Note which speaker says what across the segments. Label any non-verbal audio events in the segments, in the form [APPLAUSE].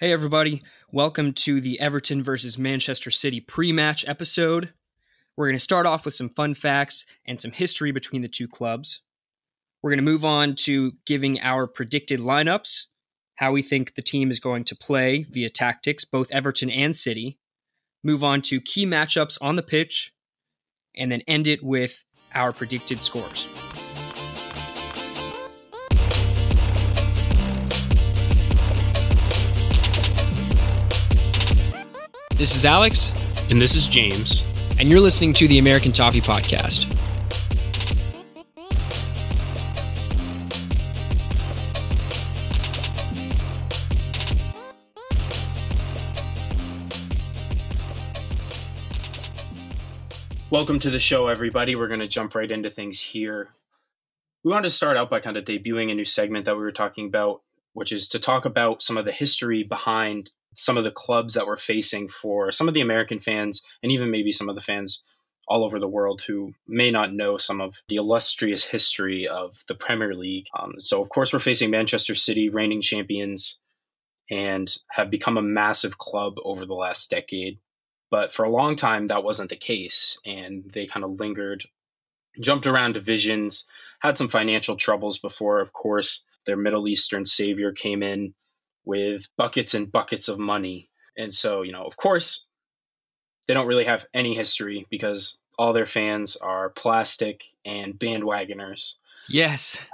Speaker 1: Hey, everybody. Welcome to the Everton versus Manchester City pre match episode. We're going to start off with some fun facts and some history between the two clubs. We're going to move on to giving our predicted lineups, how we think the team is going to play via tactics, both Everton and City. Move on to key matchups on the pitch, and then end it with our predicted scores. This is Alex,
Speaker 2: And this is James.
Speaker 1: and you're listening to the American Toffee Podcast.
Speaker 2: Welcome to the show, everybody. We're going to jump right into things here. We wanted to start out by kind of debuting a new segment that we were talking about, which is to talk about some of the history behind some of the clubs that we're facing for some of the American fans and even maybe some of the fans all over the world who may not know some of the illustrious history of the Premier League. Um, so, of course, we're facing Manchester City, reigning champions, and have become a massive club over the last decade. But for a long time, that wasn't the case. And they kind of lingered, jumped around divisions, had some financial troubles before, of course, their Middle Eastern savior came in with buckets and buckets of money. And so, you know, of course, they don't really have any history because all their fans are plastic and bandwagoners.
Speaker 1: Yes.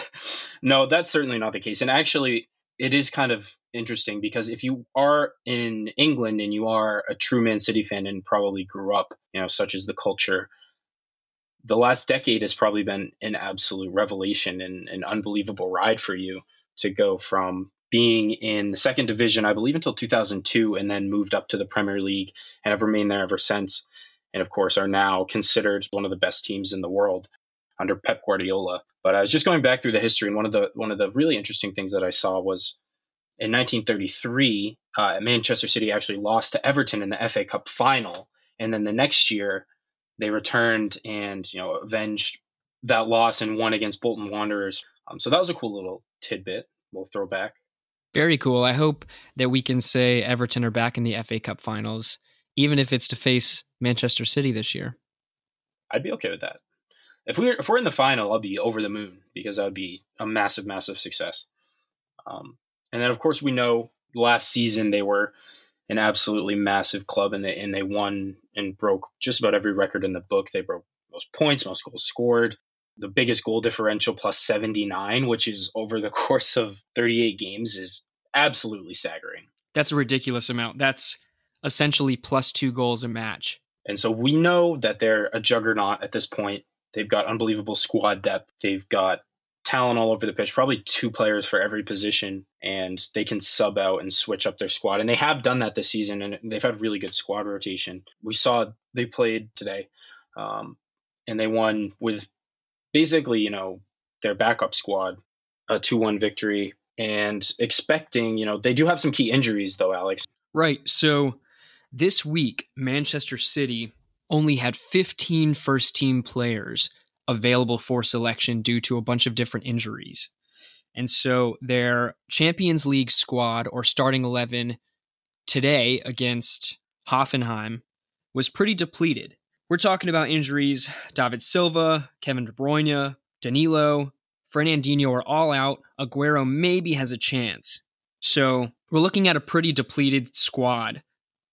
Speaker 1: [LAUGHS]
Speaker 2: no, that's certainly not the case. And actually, it is kind of interesting because if you are in England and you are a true Man City fan and probably grew up, you know, such as the culture, the last decade has probably been an absolute revelation and an unbelievable ride for you to go from being in the second division, I believe, until 2002, and then moved up to the Premier League and have remained there ever since. And of course, are now considered one of the best teams in the world under Pep Guardiola. But I was just going back through the history, and one of the one of the really interesting things that I saw was in 1933, uh, Manchester City actually lost to Everton in the FA Cup final, and then the next year they returned and you know avenged that loss and won against Bolton Wanderers. Um, so that was a cool little tidbit, little throwback.
Speaker 1: Very cool. I hope that we can say Everton are back in the FA Cup finals, even if it's to face Manchester City this year.
Speaker 2: I'd be okay with that. If we're if we're in the final, I'll be over the moon because that would be a massive, massive success. Um, and then, of course, we know last season they were an absolutely massive club, and they and they won and broke just about every record in the book. They broke most points, most goals scored, the biggest goal differential plus seventy nine, which is over the [LAUGHS] course of thirty eight games, is absolutely staggering.
Speaker 1: That's a ridiculous amount. That's essentially plus two goals a match.
Speaker 2: And so we know that they're a juggernaut at this point. They've got unbelievable squad depth. They've got talent all over the pitch, probably two players for every position, and they can sub out and switch up their squad. And they have done that this season, and they've had really good squad rotation. We saw they played today, um, and they won with basically, you know, their backup squad, a 2 1 victory, and expecting, you know, they do have some key injuries, though, Alex.
Speaker 1: Right. So this week, Manchester City only had 15 first team players available for selection due to a bunch of different injuries. And so their Champions League squad or starting 11 today against Hoffenheim was pretty depleted. We're talking about injuries. David Silva, Kevin De Bruyne, Danilo, Fernandinho are all out. Aguero maybe has a chance. So we're looking at a pretty depleted squad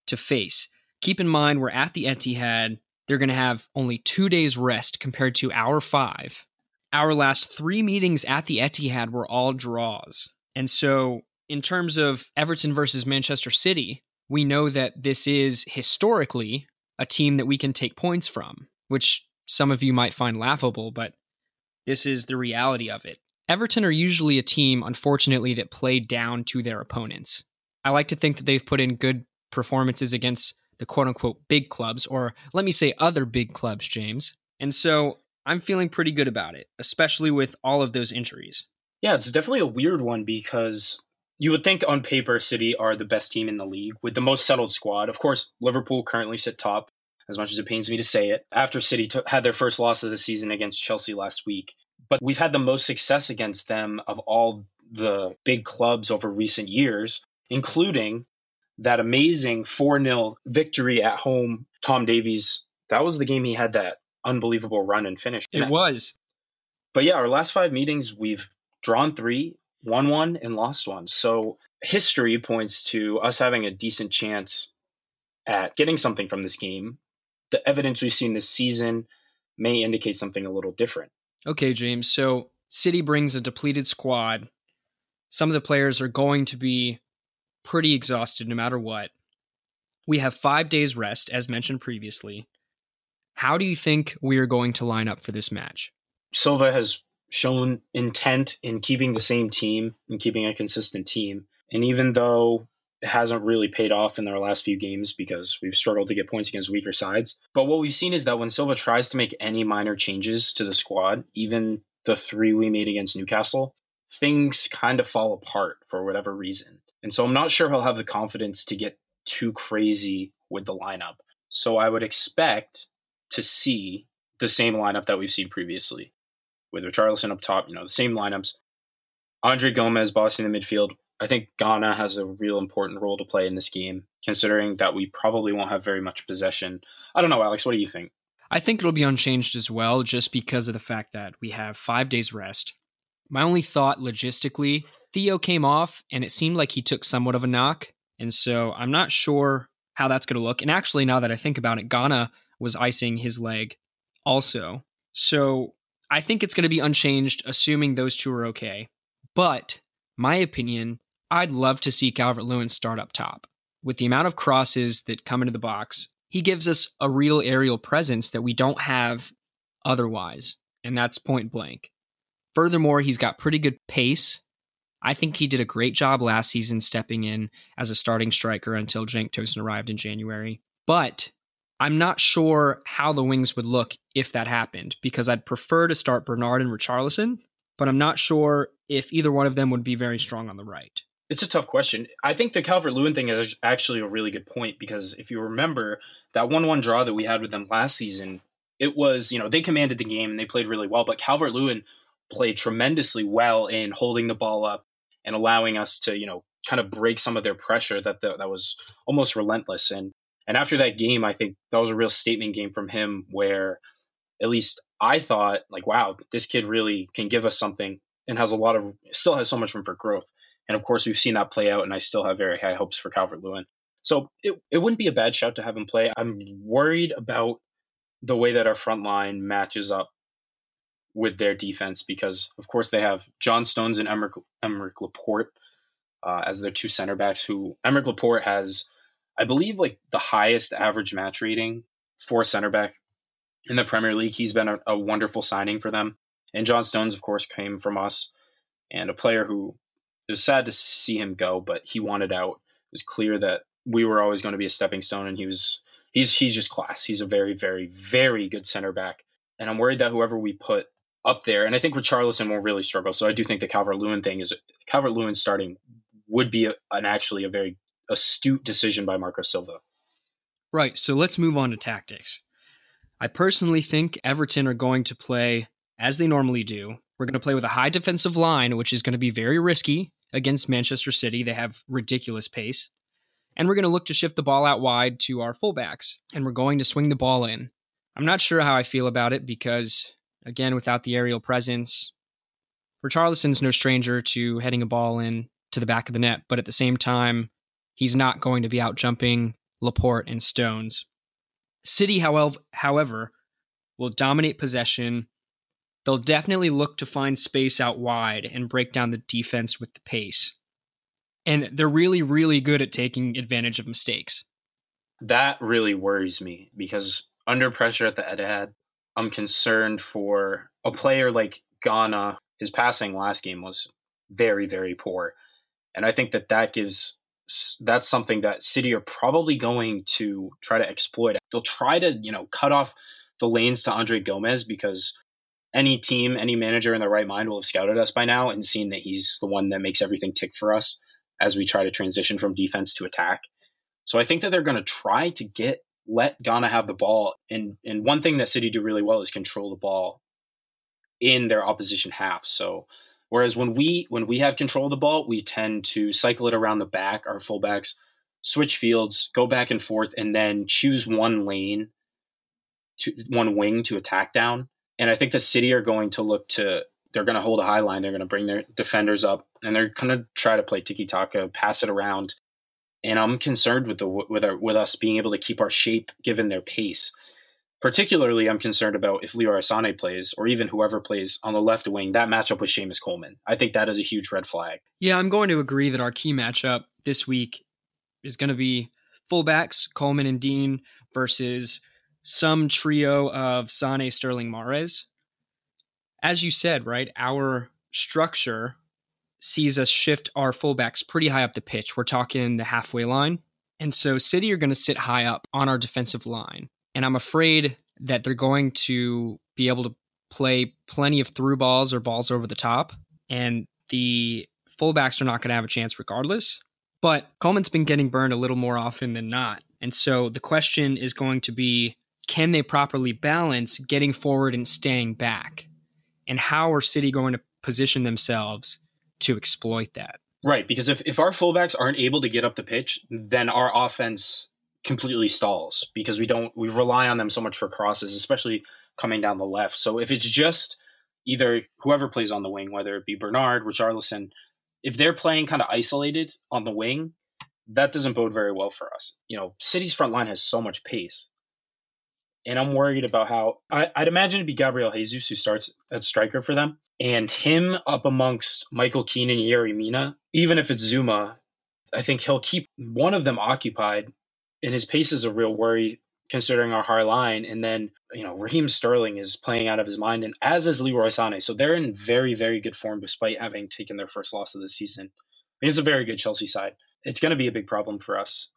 Speaker 1: to face. Keep in mind, we're at the Etihad. They're going to have only two days rest compared to our five. Our last three meetings at the Etihad were all draws. And so, in terms of Everton versus Manchester City, we know that this is historically a team that we can take points from, which some of you might find laughable, but this is the reality of it. Everton are usually a team, unfortunately, that play down to their opponents. I like to think that they've put in good performances against the quote unquote big clubs, or let me say other big clubs, James. And so I'm feeling pretty good about it, especially with all of those injuries.
Speaker 2: Yeah, it's definitely a weird one because you would think on paper City are the best team in the league with the most settled squad. Of course, Liverpool currently sit top, as much as it pains me to say it, after City t- had their first loss of the season against Chelsea last week. But we've had the most success against them of all the big clubs over recent years. including that amazing 4 0 victory at home. Tom Davies, that was the game he had that unbelievable run and finish.
Speaker 1: It was.
Speaker 2: But yeah, our last five meetings, we've drawn three, won one, and lost one. So history points to us having a decent chance at getting something from this game. The evidence we've seen this season may indicate something a little different.
Speaker 1: Okay, James. So City brings a depleted squad. Some of the players are going to be pretty exhausted no matter what. We have five days rest, as mentioned previously. How do you think we are going to line up for this match?
Speaker 2: Silva has shown intent in keeping the same team and keeping a consistent team. And even though it hasn't really paid off in their last few games because we've struggled to get points against weaker sides. But what we've seen is that when Silva tries to make any minor changes to the squad, even the three we made against Newcastle, things kind of fall apart for whatever reason. And so I'm not sure he'll have the confidence to get too crazy with the lineup. So I would expect to see the same lineup that we've seen previously with Richarlison up top, you know, the same lineups. Andre Gomes bossing the midfield. I think Gana has a real important role to play in this game, considering that we probably won't have very much possession. I don't know, Alex, what do you think?
Speaker 1: I think it'll be unchanged as well, just because of the fact that we have five days rest. My only thought logistically, Theo came off and it seemed like he took somewhat of a knock. And so I'm not sure how that's going to look. And actually, now that I think about it, Gana was icing his leg also. So I think it's going to be unchanged, assuming those two are okay. But my opinion, I'd love to see Calvert Lewin start up top. With the amount of crosses that come into the box, he gives us a real aerial presence that we don't have otherwise, and that's point blank. Furthermore, he's got pretty good pace. I think he did a great job last season stepping in as a starting striker until Cenk Tosun arrived in January. But I'm not sure how the wings would look if that happened because I'd prefer to start Bernard and Richarlison, but I'm not sure if either one of them would be very strong on the right.
Speaker 2: It's a tough question. I think the Calvert Lewin thing is actually a really good point because if you remember that 1 1 draw that we had with them last season, it was, you know, they commanded the game and they played really well, but Calvert Lewin played tremendously well in holding the ball up and allowing us to, you know, kind of break some of their pressure that the, that was almost relentless. And and after that game, I think that was a real statement game from him where at least I thought like, wow, this kid really can give us something and has a lot of still has so much room for growth. And of course, we've seen that play out, and I still have very high hopes for Calvert Lewin. So it, it wouldn't be a bad shout to have him play. I'm worried about the way that our front line matches up with their defense because, of course, they have John Stones and Aymeric, Aymeric Laporte uh, as their two center backs. Who Aymeric Laporte has, I believe, like the highest average match rating for center back in the Premier League. He's been a, a wonderful signing for them. And John Stones, of course, came from us and a player who it was sad to see him go, but he wanted out. It was clear that we were always going to be a stepping stone, and he was he's he's just class. He's a very very very good center back, and I'm worried that whoever we put up there, and I think Richarlison will really struggle. So I do think the Calvert Lewin thing is Calvert Lewin starting would be a, an actually a very astute decision by Marco Silva.
Speaker 1: Right. So let's move on to tactics. I personally think Everton are going to play as they normally do. We're going to play with a high defensive line, which is going to be very risky against Manchester City. They have ridiculous pace. And we're going to look to shift the ball out wide to our fullbacks, and we're going to swing the ball in. I'm not sure how I feel about it because, again, without the aerial presence, Richarlison's no stranger to heading a ball in to the back of the net, but at the same time, he's not going to be out jumping Laporte and Stones. City, however, however, will dominate possession they'll definitely look to find space out wide and break down the defense with the pace. And they're really, really good at taking advantage of mistakes.
Speaker 2: That really worries me because under pressure at the Etihad, I'm concerned for a player like Gana. His passing last game was very, very poor. And I think that that gives that's something that City are probably going to try to exploit. They'll try to, you know, cut off the lanes to Andre Gomes because any team, any manager in their right mind will have scouted us by now and seen that he's the one that makes everything tick for us as we try to transition from defense to attack. So I think that they're going to try to get let Gana have the ball. And and one thing that City do really well is control the ball in their opposition half. So Whereas when we when we have control of the ball, we tend to cycle it around the back, our fullbacks, switch fields, go back and forth, and then choose one lane to one wing to attack down. And I think the City are going to look to they're going to hold a high line. They're going to bring their defenders up, and they're going to try to play tiki taka, pass it around. And I'm concerned with the with our, with us being able to keep our shape given their pace. Particularly, I'm concerned about if Leroy Sané plays, or even whoever plays on the left wing. That matchup with Seamus Coleman, I think that is a huge red flag.
Speaker 1: Yeah, I'm going to agree that our key matchup this week is going to be fullbacks Coleman and Digne versus some trio of Sane, Sterling, Mahrez. As you said, right, our structure sees us shift our fullbacks pretty high up the pitch. We're talking the halfway line. And so City are going to sit high up on our defensive line. And I'm afraid that they're going to be able to play plenty of through balls or balls over the top. And the fullbacks are not going to have a chance regardless. But Coleman's been getting burned a little more often than not. And so the question is going to be can they properly balance getting forward and staying back? And how are City going to position themselves to exploit that?
Speaker 2: Right, because if, if our fullbacks aren't able to get up the pitch, then our offense completely stalls because we don't we rely on them so much for crosses, especially coming down the left. So if it's just either whoever plays on the wing, whether it be Bernard, Richarlison, if they're playing kind of isolated on the wing, that doesn't bode very well for us. You know, City's front line has so much pace. And I'm worried about how I, would imagine it'd be Gabriel Jesus who starts at striker for them. And him up amongst Michael Keane and Yerry Mina, even if it's Zouma, I think he'll keep one of them occupied and his pace is a real worry considering our high line. And then, you know, Raheem Sterling is playing out of his mind, and as is Leroy Sané. So they're in very, very good form despite having taken their first loss of the season. It's a very good Chelsea side. It's going to be a big problem for us.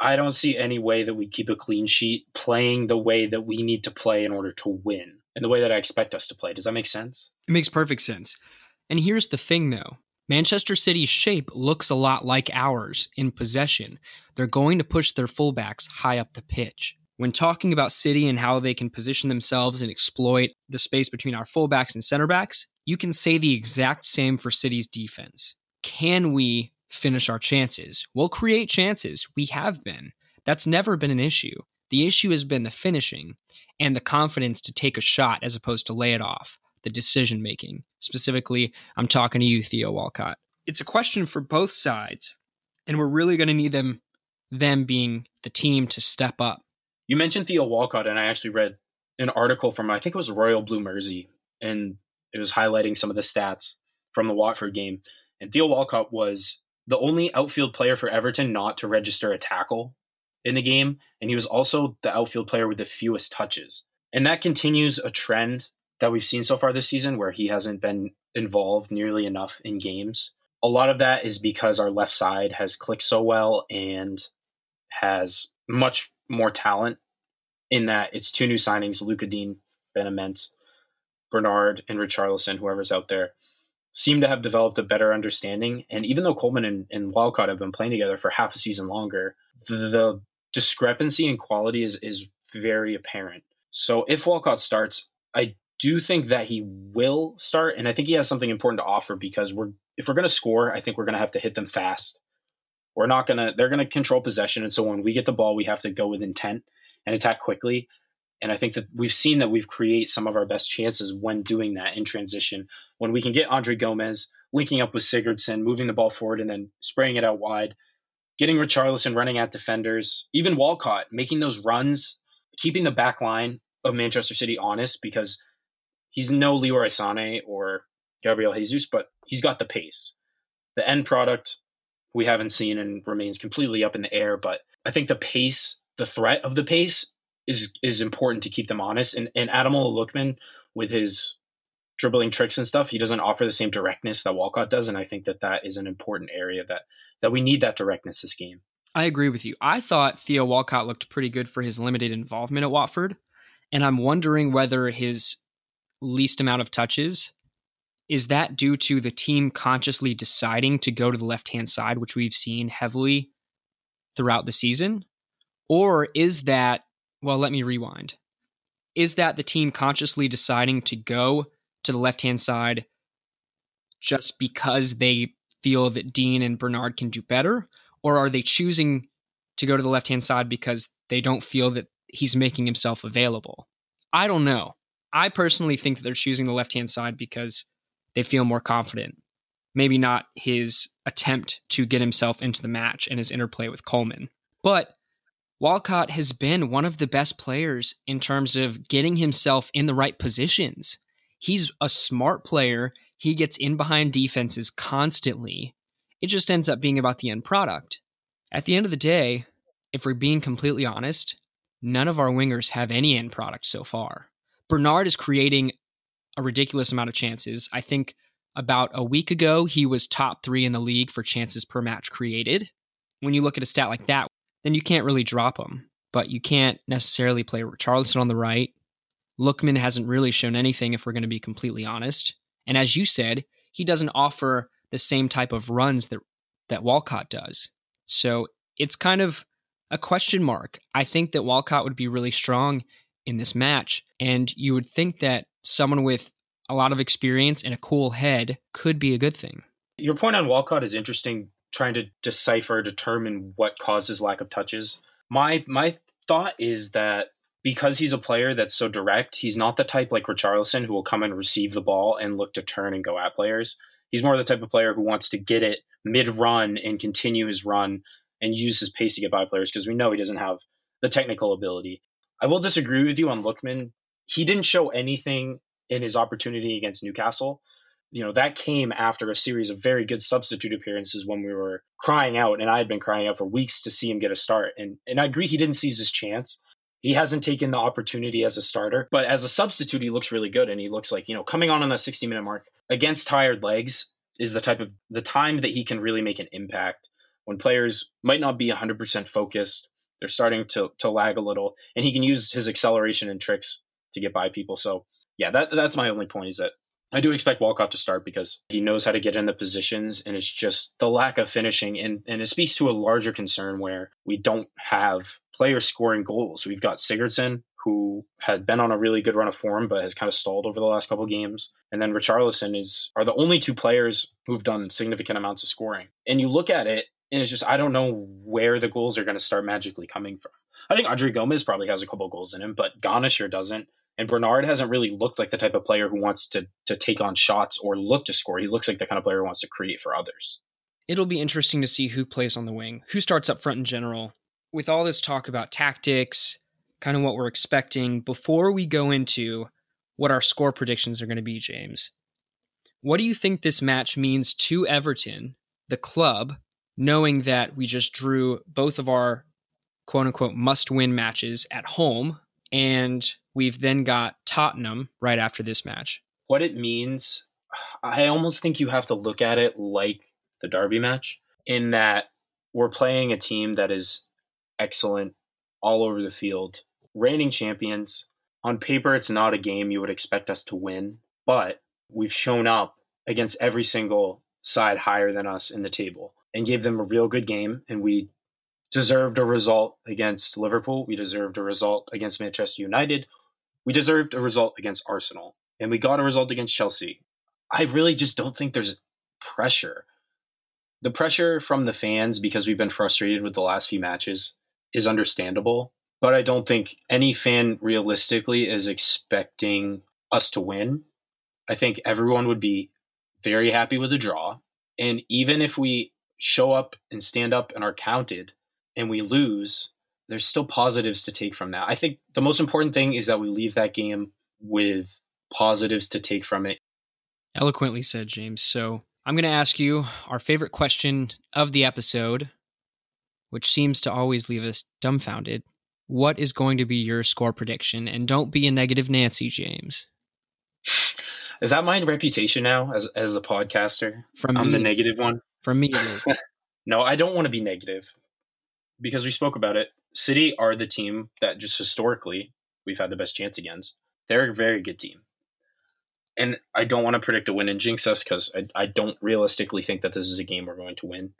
Speaker 2: I don't see any way that we keep a clean sheet playing the way that we need to play in order to win and the way that I expect us to play. Does that make sense?
Speaker 1: It makes perfect sense. And here's the thing, though Manchester City's shape looks a lot like ours in possession. They're going to push their fullbacks high up the pitch. When talking about City and how they can position themselves and exploit the space between our fullbacks and center backs, you can say the exact same for City's defense. Can we finish our chances? We'll create chances. We have been. That's never been an issue. The issue has been the finishing and the confidence to take a shot as opposed to lay it off the decision making. Specifically, I'm talking to you, Theo Walcott. It's a question for both sides, and we're really going to need them them being the team to step up.
Speaker 2: You mentioned Theo Walcott, and I actually read an article from I think it was Royal Blue Mersey, and it was highlighting some of the stats from the Watford game. And Theo Walcott was the only outfield player for Everton not to register a tackle in the game, and he was also the outfield player with the fewest touches. And that continues a trend that we've seen so far this season where he hasn't been involved nearly enough in games. A lot of that is because our left side has clicked so well and has much more talent in that it's two new signings, Lucas Digne, Benament, Bernard, and Richarlison, whoever's out there, seem to have developed a better understanding. And even though Coleman and, and Walcott have been playing together for half a season longer, the, the discrepancy in quality is, is very apparent. So if Walcott starts, I do think that he will start, and I think he has something important to offer because we're if we're going to score, I think we're going to have to hit them fast. We're not going to they're going to control possession, and so when we get the ball, we have to go with intent and attack quickly. And I think that we've seen that we've create some of our best chances when doing that in transition. When we can get Andre Gomes linking up with Sigurdsson, moving the ball forward, and then spraying it out wide, getting Richarlison running at defenders, even Walcott making those runs, keeping the back line of Manchester City honest because he's no Leroy Sané or Gabriel Jesus, but he's got the pace. The end product we haven't seen and remains completely up in the air, but I think the pace, the threat of the pace is is important to keep them honest. And and Ademola Lookman with his dribbling tricks and stuff, he doesn't offer the same directness that Walcott does, and I think that that is an important area that that we need that directness this game.
Speaker 1: I agree with you. I thought Theo Walcott looked pretty good for his limited involvement at Watford, and I'm wondering whether his least amount of touches is that due to the team consciously deciding to go to the left hand side which we've seen heavily throughout the season or is that well let me rewind is that the team consciously deciding to go to the left hand side just because they feel that Digne and Bernard can do better? Or are they choosing to go to the left hand side because they don't feel that he's making himself available? I don't know. I personally think that they're choosing the left hand side because they feel more confident. Maybe not his attempt to get himself into the match and his interplay with Coleman. But Walcott has been one of the best players in terms of getting himself in the right positions. He's a smart player. He gets in behind defenses constantly. It just ends up being about the end product. At the end of the day, if we're being completely honest, none of our wingers have any end product so far. Bernard is creating a ridiculous amount of chances. I think about a week ago, he was top three in the league for chances per match created. When you look at a stat like that, then you can't really drop him. But you can't necessarily play Richarlison on the right. Lookman hasn't really shown anything, if we're going to be completely honest. And as you said, he doesn't offer the same type of runs that that Walcott does. So it's kind of a question mark. I think that Walcott would be really strong in this match, and you would think that someone with a lot of experience and a cool head could be a good thing.
Speaker 2: Your point on Walcott is interesting trying to decipher determine what causes lack of touches. My my thought is that because he's a player that's so direct, he's not the type like Richarlison who will come and receive the ball and look to turn and go at players. He's more the type of player who wants to get it mid run and continue his run and use his pace to get by players because we know he doesn't have the technical ability. I will disagree with you on Lookman. He didn't show anything in his opportunity against Newcastle you know that came after a series of very good substitute appearances when we were crying out and i had been crying out for weeks to see him get a start and and i agree he didn't seize his chance he hasn't taken the opportunity as a starter but as a substitute he looks really good and he looks like you know coming on on the 60 minute mark against tired legs is the type of the time that he can really make an impact when players might not be 100% focused they're starting to to lag a little and he can use his acceleration and tricks to get by people so yeah that that's my only point is that I do expect Walcott to start because he knows how to get in the positions, and it's just the lack of finishing. And, and it speaks to a larger concern where we don't have players scoring goals. We've got Sigurdsson, who had been on a really good run of form, but has kind of stalled over the last couple games. And then Richarlison is are the only two players who've done significant amounts of scoring. And you look at it, and it's just I don't know where the goals are going to start magically coming from. I think Andre Gomes probably has a couple goals in him, but Gana sure doesn't. And Bernard hasn't really looked like the type of player who wants to to take on shots or look to score. He looks like the kind of player who wants to create for others.
Speaker 1: It'll be interesting to see who plays on the wing, who starts up front in general. With all this talk about tactics, kind of what we're expecting, before we go into what our score predictions are going to be, James, what do you think this match means to Everton, the club, knowing that we just drew both of our quote unquote must win matches at home and we've then got Tottenham right after this match.
Speaker 2: What it means, I almost think you have to look at it like the Derby match, in that we're playing a team that is excellent all over the field, reigning champions. On paper, it's not a game you would expect us to win, but we've shown up against every single side higher than us in the table and gave them a real good game, and we deserved a result against Liverpool. We deserved a result against Manchester United. We deserved a result against Arsenal. And we got a result against Chelsea. I really just don't think there's pressure. The pressure from the fans, because we've been frustrated with the last few matches, is understandable. But I don't think any fan realistically is expecting us to win. I think everyone would be very happy with a draw. And even if we show up and stand up and are counted, and we lose, there's still positives to take from that. I think the most important thing is that we leave that game with positives to take from it.
Speaker 1: Eloquently said, James. So I'm going to ask you our favorite question of the episode, which seems to always leave us dumbfounded. What is going to be your score prediction? And don't be a negative Nancy, James.
Speaker 2: Is that my reputation now as as a podcaster? From I'm the negative one.
Speaker 1: From me, [LAUGHS]
Speaker 2: no, I don't want to be negative because we spoke about it, City are the team that just historically we've had the best chance against. They're a very good team. And I don't want to predict a win in jinx us because I, I don't realistically think that this is a game we're going to win.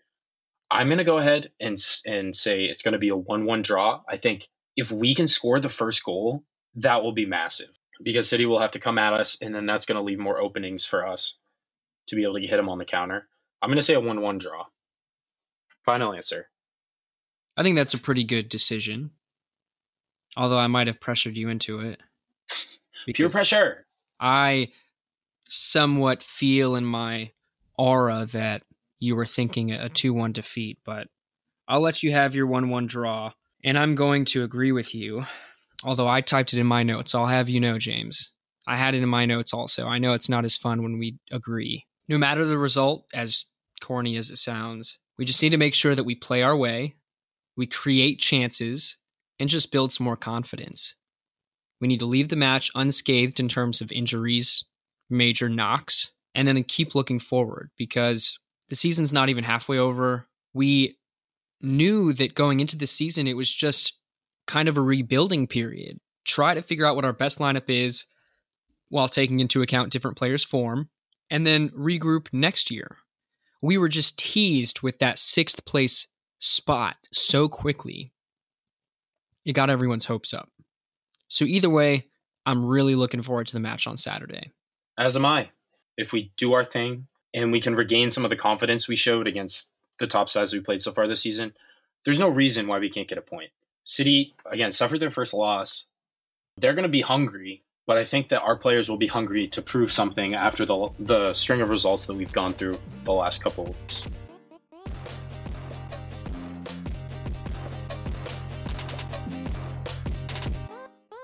Speaker 2: I'm going to go ahead and and say it's going to be a 1-1 draw. I think if we can score the first goal, that will be massive because City will have to come at us and then that's going to leave more openings for us to be able to hit him on the counter. I'm going to say a 1 1 draw. Final answer.
Speaker 1: I think that's a pretty good decision. Although I might have pressured you into it. [LAUGHS]
Speaker 2: Pure pressure.
Speaker 1: I somewhat feel in my aura that you were thinking a 2 1 defeat, but I'll let you have your 1 1 draw. And I'm going to agree with you. Although I typed it in my notes, I'll have you know, James. I had it in my notes also. I know it's not as fun when we agree. No matter the result, as corny as it sounds, we just need to make sure that we play our way, we create chances, and just build some more confidence. We need to leave the match unscathed in terms of injuries, major knocks, and then keep looking forward because the season's not even halfway over. We knew that going into the season, it was just kind of a rebuilding period. Try to figure out what our best lineup is while taking into account different players' form, and then regroup next year. We were just teased with that sixth place spot so quickly. It got everyone's hopes up. So, either way, I'm really looking forward to the match on Saturday.
Speaker 2: As am I. If we do our thing and we can regain some of the confidence we showed against the top sides we played so far this season, there's no reason why we can't get a point. City, again, suffered their first loss. They're going to be hungry, but I think that our players will be hungry to prove something after the, the string of results that we've gone through the last couple of weeks.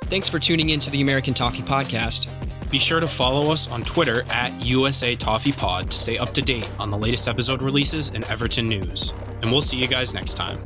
Speaker 1: Thanks for tuning in to the American Toffee Podcast.
Speaker 3: Be sure to follow us on Twitter at USA Toffee Pod to stay up to date on the latest episode releases and Everton news. And we'll see you guys next time.